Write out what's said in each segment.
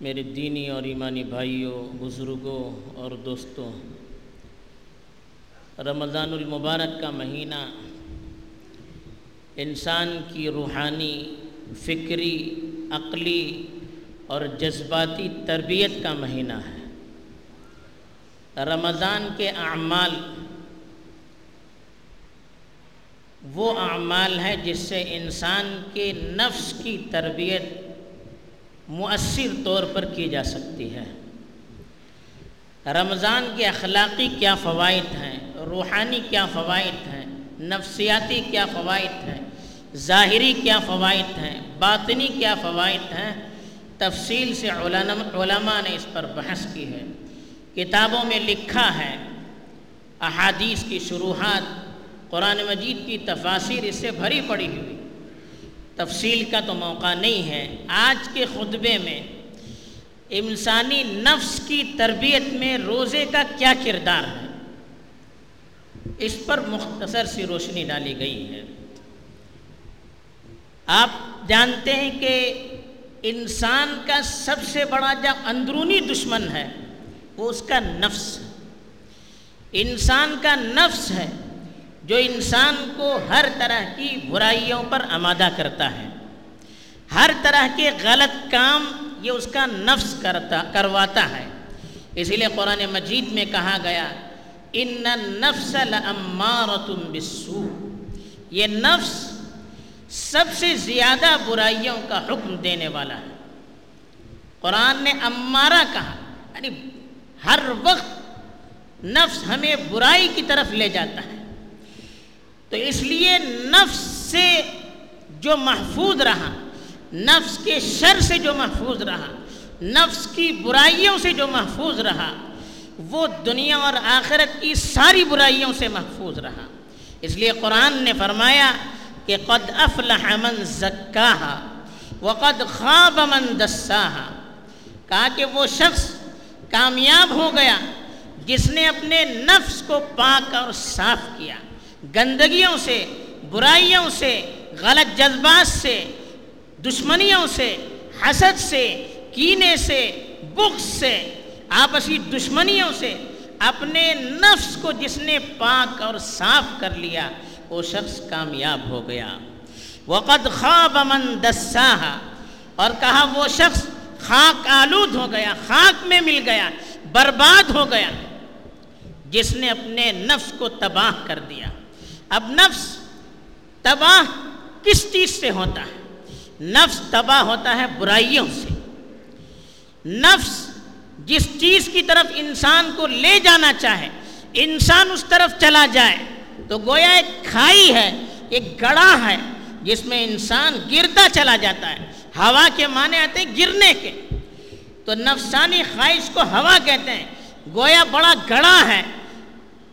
میرے دینی اور ایمانی بھائیوں، بزرگوں اور دوستوں، رمضان المبارک کا مہینہ انسان کی روحانی، فکری، عقلی اور جذباتی تربیت کا مہینہ ہے۔ رمضان کے اعمال، وہ اعمال ہے جس سے انسان کے نفس کی تربیت مؤثر طور پر کی جا سکتی ہے۔ رمضان کے اخلاقی کیا فوائد ہیں؟ روحانی کیا فوائد ہیں؟ نفسیاتی کیا فوائد ہیں؟ ظاہری کیا فوائد ہیں؟ باطنی کیا فوائد ہیں؟ تفصیل سے علماء نے اس پر بحث کی ہے۔ کتابوں میں لکھا ہے، احادیث کی شروحات، قرآن مجید کی تفاصیر اس سے بھری پڑی ہوئی۔ تفصیل کا تو موقع نہیں ہے۔ آج کے خطبے میں انسانی نفس کی تربیت میں روزے کا کیا کردار ہے؟ اس پر مختصر سی روشنی ڈالی گئی ہے۔ آپ جانتے ہیں کہ انسان کا سب سے بڑا جب اندرونی دشمن ہے، وہ اس کا نفس ہے۔ انسان کا نفس ہے۔ جو انسان کو ہر طرح کی برائیوں پر آمادہ کرتا ہے، ہر طرح کے غلط کام یہ اس کا نفس کرتا، کرواتا ہے۔ اسی لیے قرآن مجید میں کہا گیا، ان نفس لمارتم بسو یہ نفس سب سے زیادہ برائیوں کا حکم دینے والا ہے۔ قرآن نے امارہ کہا یعنی ہر وقت نفس ہمیں برائی کی طرف لے جاتا ہے۔ تو اس لیے نفس سے جو محفوظ رہا، نفس کے شر سے جو محفوظ رہا، نفس کی برائیوں سے جو محفوظ رہا، وہ دنیا اور آخرت کی ساری برائیوں سے محفوظ رہا۔ اس لیے قرآن نے فرمایا کہ قد افلح من زکاہا وقد خواب من دساہا۔ کہا کہ وہ شخص کامیاب ہو گیا جس نے اپنے نفس کو پاک اور صاف کیا۔ گندگیوں سے، برائیوں سے، غلط جذبات سے، دشمنیوں سے، حسد سے، کینے سے، بغض سے، آپسی دشمنیوں سے اپنے نفس کو جس نے پاک اور صاف کر لیا، وہ شخص کامیاب ہو گیا۔ وقد خواب من دساہا اور کہا، وہ شخص خاک آلود ہو گیا، خاک میں مل گیا، برباد ہو گیا، جس نے اپنے نفس کو تباہ کر دیا۔ اب نفس تباہ کس چیز سے ہوتا ہے؟ نفس تباہ ہوتا ہے برائیوں سے۔ نفس جس چیز کی طرف انسان کو لے جانا چاہے، انسان اس طرف چلا جائے، تو گویا ایک کھائی ہے، ایک گڑا ہے، جس میں انسان گرتا چلا جاتا ہے۔ ہوا کے معنی آتے ہیں گرنے کے۔ تو نفسانی خواہش کو ہوا کہتے ہیں۔ گویا بڑا گڑا ہے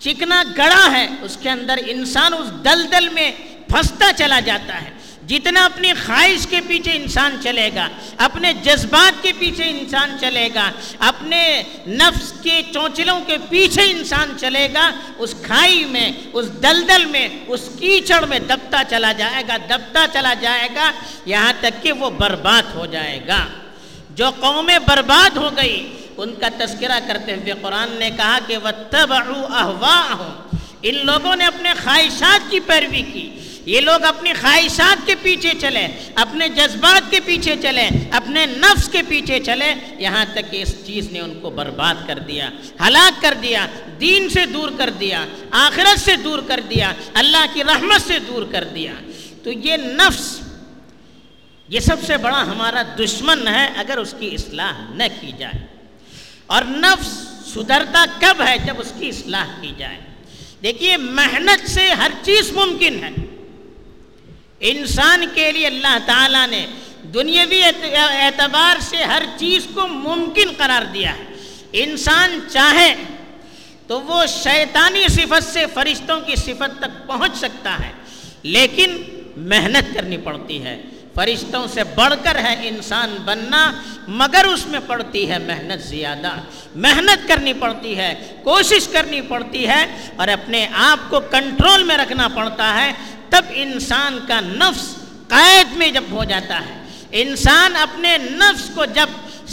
چکنا گڑا ہے، اس کے اندر انسان اس دلدل میں پھنستا چلا جاتا ہے۔ جتنا اپنی خواہش کے پیچھے انسان چلے گا، اپنے جذبات کے پیچھے انسان چلے گا، اپنے نفس کے چونچلوں کے پیچھے انسان چلے گا، اس کھائی میں، اس دلدل میں، اس کیچڑ میں دبتا چلا جائے گا، دبتا چلا جائے گا، یہاں تک کہ وہ برباد ہو جائے گا۔ جو قومیں برباد ہو گئی ان کا تذکرہ کرتے ہوئے قرآن نے کہا کہ وہ تب ان لوگوں نے اپنے خواہشات کی پیروی کی۔ یہ لوگ اپنی خواہشات کے پیچھے چلے، اپنے جذبات کے پیچھے چلے، اپنے نفس کے پیچھے چلے۔ یہاں تک کہ اس چیز نے ان کو برباد کر دیا، ہلاک کر دیا، دین سے دور کر دیا، آخرت سے دور کر دیا، اللہ کی رحمت سے دور کر دیا۔ تو یہ نفس، یہ سب سے بڑا ہمارا دشمن ہے اگر اس کی اصلاح نہ کی جائے۔ اور نفس سدھرتا کب ہے جب اس کی اصلاح کی جائے؟ دیکھیے، محنت سے ہر چیز ممکن ہے۔ انسان کے لیے اللہ تعالیٰ نے دنیاوی اعتبار سے ہر چیز کو ممکن قرار دیا ہے۔ انسان چاہے تو وہ شیطانی صفت سے فرشتوں کی صفت تک پہنچ سکتا ہے، لیکن محنت کرنی پڑتی ہے۔ فرشتوں سے بڑھ کر ہے انسان بننا، مگر اس میں پڑتی ہے محنت زیادہ۔ محنت کرنی پڑتی ہے، کوشش کرنی پڑتی ہے، اور اپنے آپ کو کنٹرول میں رکھنا پڑتا ہے۔ تب انسان کا نفس قید میں جب ہو جاتا ہے۔ انسان اپنے نفس کو جب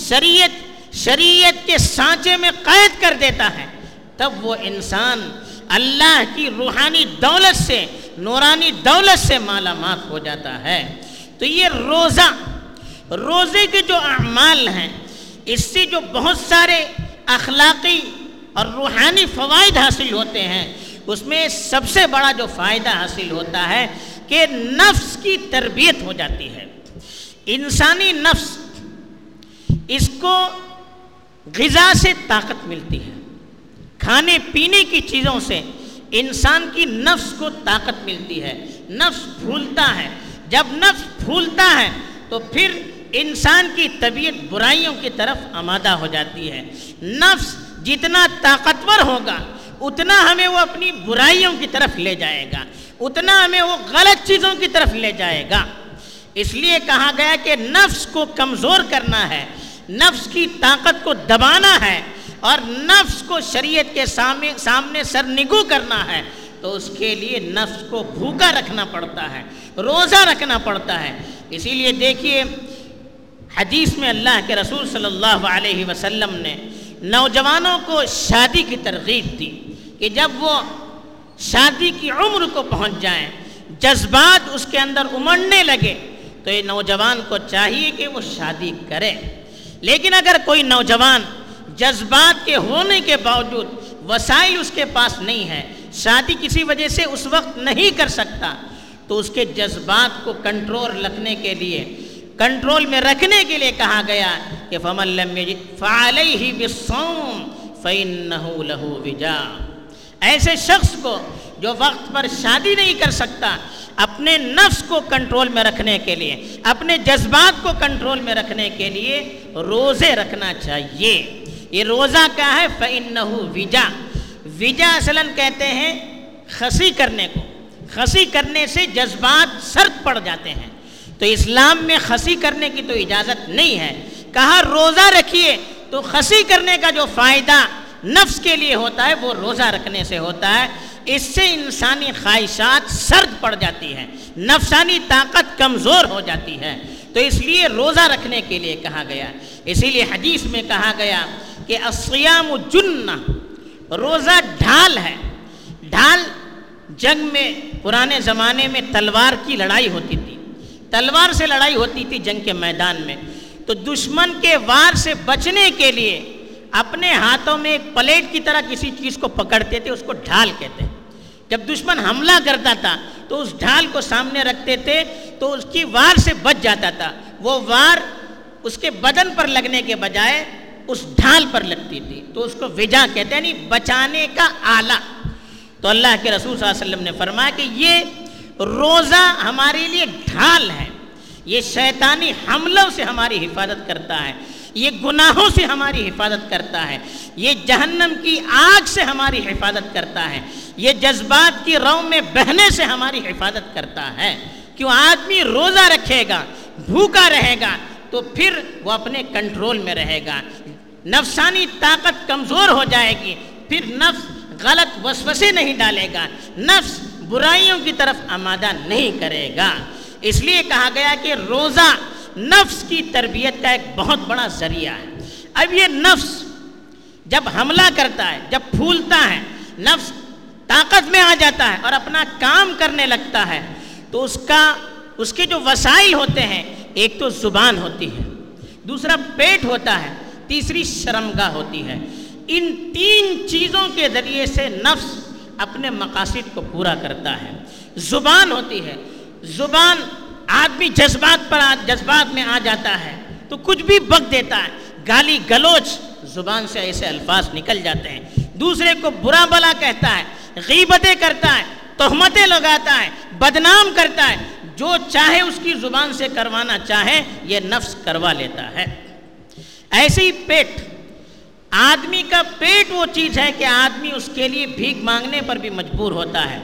شریعت شریعت کے سانچے میں قید کر دیتا ہے، تب وہ انسان اللہ کی روحانی دولت سے، نورانی دولت سے مالا مال ہو جاتا ہے۔ تو یہ روزہ، روزے کے جو اعمال ہیں، اس سے جو بہت سارے اخلاقی اور روحانی فوائد حاصل ہوتے ہیں، اس میں سب سے بڑا جو فائدہ حاصل ہوتا ہے کہ نفس کی تربیت ہو جاتی ہے۔ انسانی نفس، اس کو غذا سے طاقت ملتی ہے۔ کھانے پینے کی چیزوں سے انسان کی نفس کو طاقت ملتی ہے۔ نفس پھولتا ہے۔ جب نفس پھولتا ہے تو پھر انسان کی طبیعت برائیوں کی طرف آمادہ ہو جاتی ہے۔ نفس جتنا طاقتور ہوگا، اتنا ہمیں وہ اپنی برائیوں کی طرف لے جائے گا۔ اتنا ہمیں وہ غلط چیزوں کی طرف لے جائے گا۔ اس لیے کہا گیا کہ نفس کو کمزور کرنا ہے، نفس کی طاقت کو دبانا ہے اور نفس کو شریعت کے سامنے سامنے سر نگو کرنا ہے تو اس کے لیے نفس کو بھوکا رکھنا پڑتا ہے۔ روزہ رکھنا پڑتا ہے۔ اسی لیے دیکھیے، حدیث میں اللہ کے رسول صلی اللہ علیہ وسلم نے نوجوانوں کو شادی کی ترغیب دی کہ جب وہ شادی کی عمر کو پہنچ جائیں، جذبات اس کے اندر امڑنے لگے، تو یہ نوجوان کو چاہیے کہ وہ شادی کرے۔ لیکن اگر کوئی نوجوان جذبات کے ہونے کے باوجود وسائل اس کے پاس نہیں ہے شادی کسی وجہ سے اس وقت نہیں کر سکتا تو اس کے جذبات کو کنٹرول رکھنے کے لیے، کنٹرول میں رکھنے کے لیے کہا گیا کہ فمن لم فعلیہ بالصوم فإنه له وجا ایسے شخص کو جو وقت پر شادی نہیں کر سکتا، اپنے نفس کو کنٹرول میں رکھنے کے لیے، اپنے جذبات کو کنٹرول میں رکھنے کے لیے روزے رکھنا چاہیے۔ یہ روزہ کیا ہے؟ فَإِنَّهُ وجا وجا اصلاً کہتے ہیں خسی کرنے کو۔ خسی کرنے سے جذبات سرد پڑ جاتے ہیں۔ تو اسلام میں خسی کرنے کی تو اجازت نہیں ہے۔ کہا روزہ رکھیے تو خسی کرنے کا جو فائدہ نفس کے لیے ہوتا ہے وہ روزہ رکھنے سے ہوتا ہے۔ اس سے انسانی خواہشات سرد پڑ جاتی ہیں، نفسانی طاقت کمزور ہو جاتی ہے۔ تو اس لیے روزہ رکھنے کے لیے کہا گیا۔ اسی لیے حدیث میں کہا گیا کہ اسیام جن روزہ ڈھال ہے۔ ڈھال جنگ میں پرانے زمانے میں تلوار کی لڑائی ہوتی تھی۔ تلوار سے لڑائی ہوتی تھی جنگ کے میدان میں۔ تو دشمن کے وار سے بچنے کے لیے اپنے ہاتھوں میں ایک پلیٹ کی طرح کسی چیز کو پکڑتے تھے، اس کو ڈھال کہتے۔ ہیں جب دشمن حملہ کرتا تھا، تو اس ڈھال کو سامنے رکھتے تھے، تو اس کی وار سے بچ جاتا تھا۔ وہ وار اس کے بدن پر لگنے کے بجائے اس ڈھال پر لگتی تھی۔ تو اس کو وجا کہتے ہیں یعنی بچانے کا آلہ۔ تو اللہ کے رسول صلی اللہ علیہ وسلم نے فرمایا کہ یہ روزہ ہمارے لیے ڈھال ہے۔ یہ شیطانی حملوں سے ہماری حفاظت کرتا ہے۔ یہ گناہوں سے ہماری حفاظت کرتا ہے۔ یہ جہنم کی آگ سے ہماری حفاظت کرتا ہے۔ یہ جذبات کی رو میں بہنے سے ہماری حفاظت کرتا ہے۔ کیوں آدمی روزہ رکھے گا، بھوکا رہے گا، تو پھر وہ اپنے کنٹرول میں رہے گا۔ نفسانی طاقت کمزور ہو جائے گی۔ پھر نفس غلط وسوسے نہیں ڈالے گا۔ نفس برائیوں کی طرف آمادہ نہیں کرے گا۔ اس لیے کہا گیا کہ روزہ نفس کی تربیت کا ایک بہت بڑا ذریعہ ہے۔ اب یہ نفس جب حملہ کرتا ہے، جب پھولتا ہے، نفس طاقت میں آ جاتا ہے اور اپنا کام کرنے لگتا ہے، تو اس کا، اس کے جو وسائل ہوتے ہیں، ایک تو زبان ہوتی ہے، دوسرا پیٹ ہوتا ہے، تیسری شرمگاہ ہوتی ہے۔ ان تین چیزوں کے ذریعے سے نفس اپنے مقاصد کو پورا کرتا ہے۔ زبان ہوتی ہے۔ زبان آدمی جذبات پر جذبات میں آ جاتا ہے۔ تو کچھ بھی بک دیتا ہے۔ گالی گلوچ زبان سے ایسے الفاظ نکل جاتے ہیں۔ دوسرے کو برا بلا کہتا ہے۔ غیبتیں کرتا ہے۔ تہمتیں لگاتا ہے۔ بدنام کرتا ہے۔ جو چاہے اس کی زبان سے کروانا چاہے، یہ نفس کروا لیتا ہے۔ ایسے ہی پیٹ آدمی کا پیٹ وہ چیز ہے کہ آدمی اس کے لیے بھیک مانگنے پر بھی مجبور ہوتا ہے،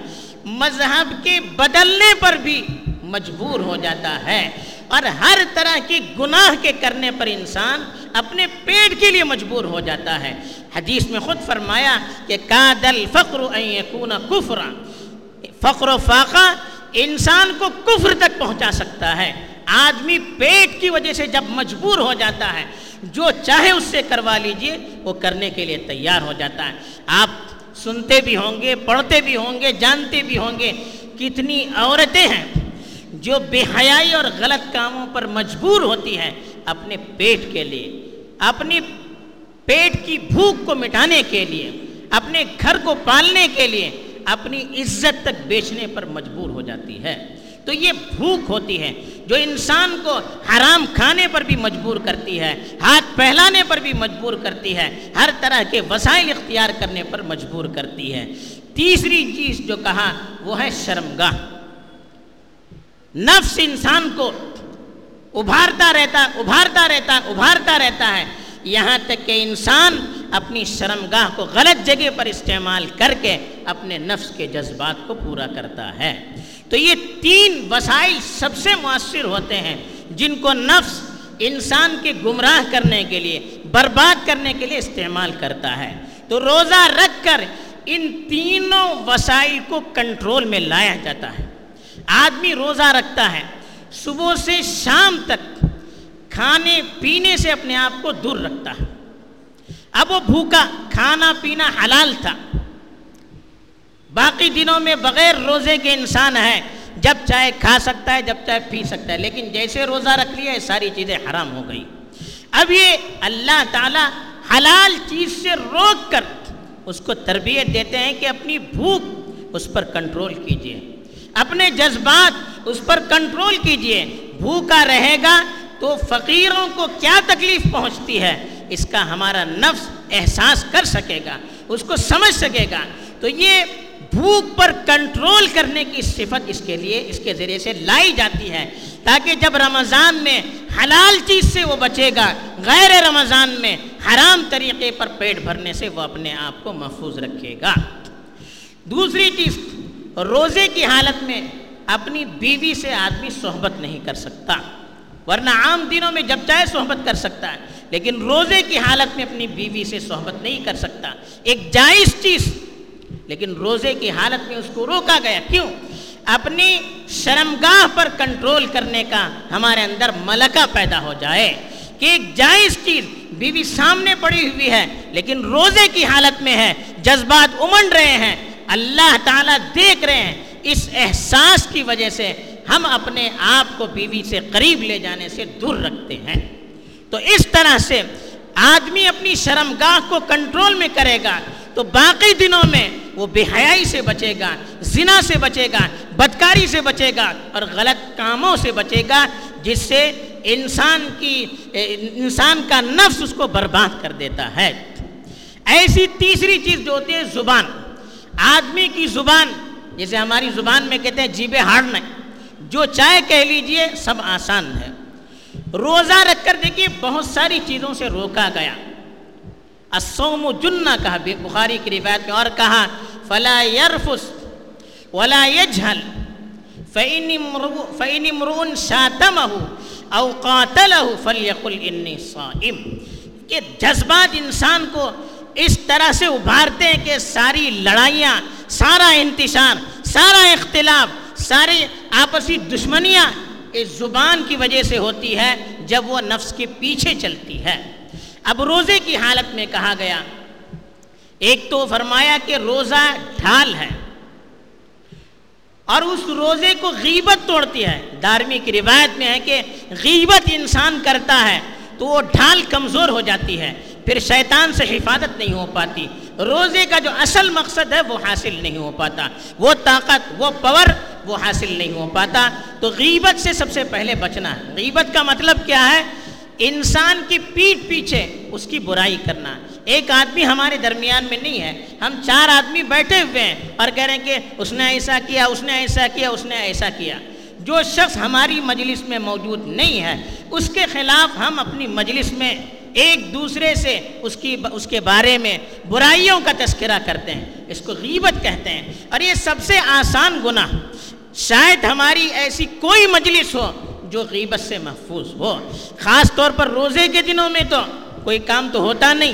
مذہب کے بدلنے پر بھی مجبور ہو جاتا ہے۔ اور ہر طرح کی گناہ کے کرنے پر انسان اپنے پیٹ کے لیے مجبور ہو جاتا ہے۔ حدیث میں خود فرمایا کہ کادل فقر یکون کفرا۔ فقر و فاقہ انسان کو کفر تک پہنچا سکتا ہے۔ آدمی پیٹ کی وجہ سے جب مجبور ہو جاتا ہے جو چاہے اس سے کروا لیجیے، وہ کرنے کے لیے تیار ہو جاتا ہے۔ آپ سنتے بھی ہوں گے، پڑھتے بھی ہوں گے، جانتے بھی ہوں گے کتنی عورتیں ہیں جو بے حیائی اور غلط کاموں پر مجبور ہوتی ہیں اپنے پیٹ کے لیے، اپنی پیٹ کی بھوک کو مٹانے کے لیے، اپنے گھر کو پالنے کے لیے، اپنی عزت تک بیچنے پر مجبور ہو جاتی ہے۔ تو یہ بھوک ہوتی ہے جو انسان کو حرام کھانے پر بھی مجبور کرتی ہے، ہاتھ پہلانے پر بھی مجبور کرتی ہے، ہر طرح کے وسائل اختیار کرنے پر مجبور کرتی ہے۔ تیسری چیز جو کہا، وہ ہے شرمگاہ۔ نفس انسان کو ابھارتا رہتا ابھارتا رہتا ابھارتا رہتا ہے۔ یہاں تک کہ انسان اپنی شرمگاہ کو غلط جگہ پر استعمال کر کے اپنے نفس کے جذبات کو پورا کرتا ہے۔ تو یہ تین وسائل سب سے مؤثر ہوتے ہیں، جن کو نفس انسان کے گمراہ کرنے کے لیے، برباد کرنے کے لیے استعمال کرتا ہے۔ تو روزہ رکھ کر ان تینوں وسائل کو کنٹرول میں لایا جاتا ہے۔ آدمی روزہ رکھتا ہے، صبح سے شام تک کھانے پینے سے اپنے آپ کو دور رکھتا ہے۔ اب وہ بھوکا، کھانا پینا حلال تھا باقی دنوں میں بغیر روزے کے انسان ہے۔ جب چاہے کھا سکتا ہے، جب چاہے پی سکتا ہے، لیکن جیسے روزہ رکھ لیا، یہ ساری چیزیں حرام ہو گئی۔ اب یہ اللہ تعالی حلال چیز سے روک کر اس کو تربیت دیتے ہیں کہ اپنی بھوک اس پر کنٹرول کیجیے۔ اپنے جذبات اس پر کنٹرول کیجیے۔ بھوکا رہے گا تو فقیروں کو کیا تکلیف پہنچتی ہے؟ اس کا ہمارا نفس احساس کر سکے گا، اس کو سمجھ سکے گا۔ تو یہ بھوک پر کنٹرول کرنے کی صفت اس کے لیے، اس کے ذریعے سے لائی جاتی ہے۔ تاکہ جب رمضان میں حلال چیز سے وہ بچے گا، غیر رمضان میں حرام طریقے پر پیٹ بھرنے سے وہ اپنے آپ کو محفوظ رکھے گا۔ دوسری چیز، روزے کی حالت میں اپنی بیوی سے آدمی صحبت نہیں کر سکتا، ورنہ عام دنوں میں جب چاہے صحبت کر سکتا ہے، لیکن روزے کی حالت میں اپنی بیوی سے صحبت نہیں کر سکتا۔ ایک جائز چیز لیکن روزے کی حالت میں اس کو روکا گیا۔ کیوں؟ اپنی شرمگاہ پر کنٹرول کرنے کا ہمارے اندر ملکہ پیدا ہو جائے کہ ایک جائز چیز بیوی سامنے پڑی ہوئی ہے، لیکن روزے کی حالت میں ہے، جذبات امنڈ رہے ہیں، اللہ تعالیٰ دیکھ رہے ہیں۔ اس احساس کی وجہ سے ہم اپنے آپ کو بیوی سے قریب لے جانے سے دور رکھتے ہیں۔ تو اس طرح سے آدمی اپنی شرمگاہ کو کنٹرول میں کرے گا۔ تو باقی دنوں میں وہ بے حیائی سے بچے گا، زنا سے بچے گا، بدکاری سے بچے گا اور غلط کاموں سے بچے گا، جس سے انسان کی انسان کا نفس اس کو برباد کر دیتا ہے۔ ایسی تیسری چیز جو ہوتی ہے زبان۔ آدمی کی زبان جیسے ہماری زبان میں کہتے ہیں جیبے ہارڈ جو چاہے کہہ لیجیے، سب آسان ہے۔ روزہ رکھ کر دیکھیے، بہت ساری چیزوں سے روکا گیا۔ الصوم جنہ کہا بخاری کی روایت میں اور کہا، فلا يرفس ولا يجهل فإن امرؤ شاتمه او قاتله فليقل اني صائم۔ کہ جذبات انسان کو اس طرح سے ابھارتے ہیں کہ ساری لڑائیاں، سارا انتشار، سارا اختلاف، ساری آپسی دشمنیاں اس زبان کی وجہ سے ہوتی ہے جب وہ نفس کے پیچھے چلتی ہے۔ اب روزے کی حالت میں کہا گیا، ایک تو فرمایا کہ روزہ ڈھال ہے اور اس روزے کو غیبت توڑتی ہے۔ دارمی کی روایت میں ہے کہ غیبت انسان کرتا ہے تو وہ ڈھال کمزور ہو جاتی ہے، پھر شیطان سے حفاظت نہیں ہو پاتی۔ روزے کا جو اصل مقصد ہے وہ حاصل نہیں ہو پاتا۔ وہ طاقت، وہ پور وہ حاصل نہیں ہو پاتا۔ تو غیبت سے سب سے پہلے بچنا ہے۔ غیبت کا مطلب کیا ہے؟ انسان کی پیٹ پیچھے اس کی برائی کرنا۔ ایک آدمی ہمارے درمیان میں نہیں ہے، ہم چار آدمی بیٹھے ہوئے ہیں اور کہہ رہے ہیں کہ اس نے ایسا کیا، اس نے ایسا کیا، اس نے ایسا کیا۔ جو شخص ہماری مجلس میں موجود نہیں ہے، اس کے خلاف ہم اپنی مجلس میں ایک دوسرے سے اس کی، اس کے بارے میں برائیوں کا تذکرہ کرتے ہیں۔ اس کو غیبت کہتے ہیں۔ اور یہ سب سے آسان گناہ۔ شاید ہماری ایسی کوئی مجلس ہو جو غیبت سے محفوظ ہو۔ خاص طور پر روزے کے دنوں میں تو کوئی کام تو ہوتا نہیں۔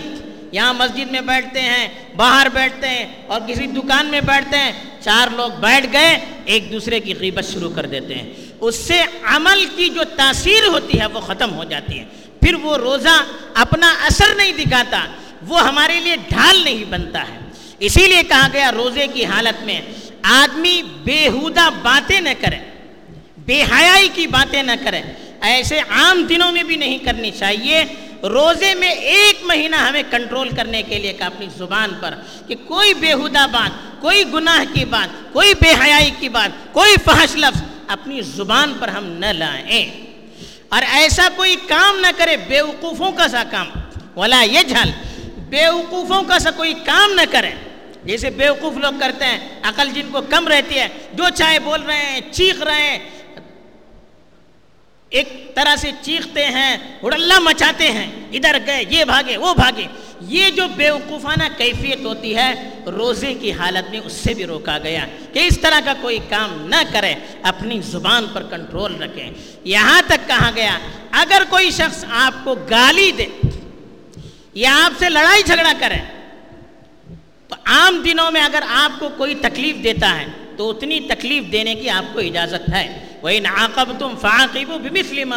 یہاں مسجد میں بیٹھتے ہیں، باہر بیٹھتے ہیں اور کسی دکان میں بیٹھتے ہیں۔ چار لوگ بیٹھ گئے، ایک دوسرے کی غیبت شروع کر دیتے ہیں۔ اس سے عمل کی جو تاثیر ہوتی ہے وہ ختم ہو جاتی ہے۔ پھر وہ روزہ اپنا اثر نہیں دکھاتا، وہ ہمارے لیے ڈھال نہیں بنتا ہے۔ اسی لیے کہا گیا، روزے کی حالت میں آدمی بےحودہ باتیں نہ کرے۔ بے حیائی کی باتیں نہ کرے ایسے عام دنوں میں بھی نہیں کرنی چاہیے۔ روزے میں ایک مہینہ ہمیں کنٹرول کرنے کے لیے کہ اپنی زبان پر کہ کوئی بےحودہ بات، کوئی گناہ کی بات، کوئی بے حیائی کی بات، کوئی فحش لفظ اپنی زبان پر ہم نہ لائیں۔ اور ایسا کوئی کام نہ کرے، بیوقوفوں کا سا کام۔ ولا یہ جھل بیوقوفوں کا سا کوئی کام نہ کرے۔ جیسے بیوقوف لوگ کرتے ہیں، عقل جن کو کم رہتی ہے، جو چاہے بول رہے ہیں، چیخ رہے ہیں ایک طرح سے چیختے ہیں اڑلہ مچاتے ہیں، ادھر گئے، یہ بھاگے، وہ بھاگے۔ یہ جو بیوقوفانہ کیفیت ہوتی ہے، روزے کی حالت میں اس سے بھی روکا گیا کہ اس طرح کا کوئی کام نہ کرے، اپنی زبان پر کنٹرول رکھیں یہاں تک کہا گیا، اگر کوئی شخص آپ کو گالی دے یا آپ سے لڑائی جھگڑا کرے، تو عام دنوں میں اگر آپ کو کوئی تکلیف دیتا ہے، تو اتنی تکلیف دینے کی آپ کو اجازت ہے۔ وہی ناقب تم فاقب بسلم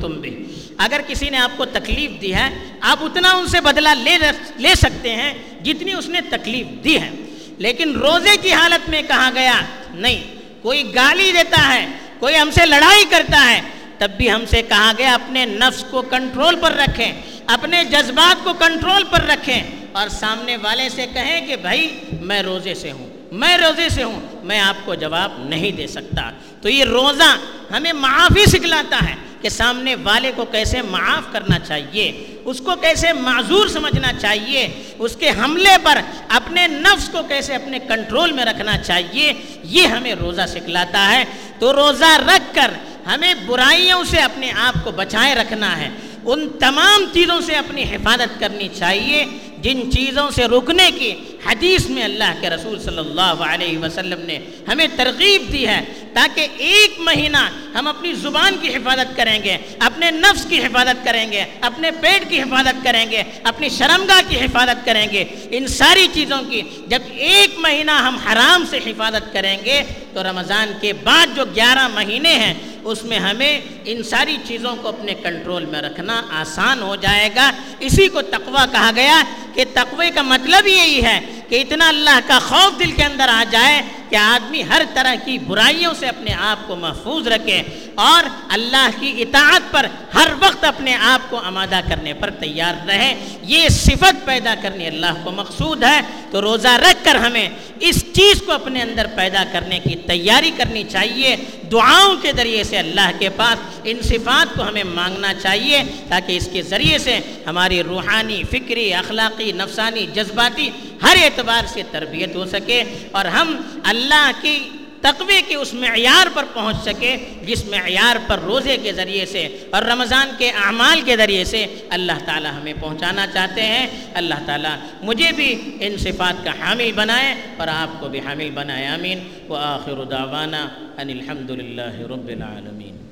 تم بھی اگر کسی نے آپ کو تکلیف دی ہے، آپ اتنا ان سے بدلہ لے لے سکتے ہیں جتنی اس نے تکلیف دی ہے۔ لیکن روزے کی حالت میں کہا گیا، نہیں، کوئی گالی دیتا ہے، کوئی ہم سے لڑائی کرتا ہے، تب بھی ہم سے کہا گیا، اپنے نفس کو کنٹرول پر رکھیں، اپنے جذبات کو کنٹرول پر رکھیں۔ اور سامنے والے سے کہیں کہ، بھائی، میں روزے سے ہوں، میں روزے سے ہوں میں آپ کو جواب نہیں دے سکتا۔ تو یہ روزہ ہمیں معافی سکھلاتا ہے کہ سامنے والے کو کیسے معاف کرنا چاہیے، اس کو کیسے معذور سمجھنا چاہیے، اس کے حملے پر اپنے نفس کو کیسے اپنے کنٹرول میں رکھنا چاہیے، یہ ہمیں روزہ سکھلاتا ہے۔ تو روزہ رکھ کر ہمیں برائیوں سے اپنے آپ کو بچائے رکھنا ہے۔ ان تمام چیزوں سے اپنی حفاظت کرنی چاہیے۔ جن چیزوں سے رکنے کی حدیث میں اللہ کے رسول صلی اللہ علیہ وسلم نے ہمیں ترغیب دی ہے تاکہ ایک مہینہ ہم اپنی زبان کی حفاظت کریں گے، اپنے نفس کی حفاظت کریں گے، اپنے پیٹ کی حفاظت کریں گے، اپنی شرمگاہ کی حفاظت کریں گے۔ ان ساری چیزوں کی جب ایک مہینہ ہم حرام سے حفاظت کریں گے تو رمضان کے بعد جو گیارہ مہینے ہیں اس میں ہمیں ان ساری چیزوں کو اپنے کنٹرول میں رکھنا آسان ہو جائے گا۔ اسی کو تقوی کہا گیا کہ تقوی کا مطلب یہی ہے کہ اتنا اللہ کا خوف دل کے اندر آ جائے کہ آدمی ہر طرح کی برائیوں سے اپنے آپ کو محفوظ رکھے اور اللہ کی اطاعت پر ہر وقت اپنے آپ کو آمادہ کرنے پر تیار رہے۔ یہ صفت پیدا کرنی اللہ کو مقصود ہے تو روزہ رکھ کر ہمیں اس چیز کو اپنے اندر پیدا کرنے کی تیاری کرنی چاہیے۔ دعاؤں کے ذریعے سے اللہ کے پاس ان صفات کو ہمیں مانگنا چاہیے تاکہ اس کے ذریعے سے ہماری روحانی، فکری، اخلاقی، نفسانی، جذباتی ہر اعتبار سے تربیت ہو سکے اور ہم اللہ کی تقوی کے اس معیار پر پہنچ سکے جس معیار پر روزے کے ذریعے سے اور رمضان کے اعمال کے ذریعے سے اللہ تعالی ہمیں پہنچانا چاہتے ہیں۔ اللہ تعالی مجھے بھی ان صفات کا حامل بنائے اور آپ کو بھی حامل بنائے۔ آمین۔ و آخر دعوانا ان الحمد للہ رب العالمین۔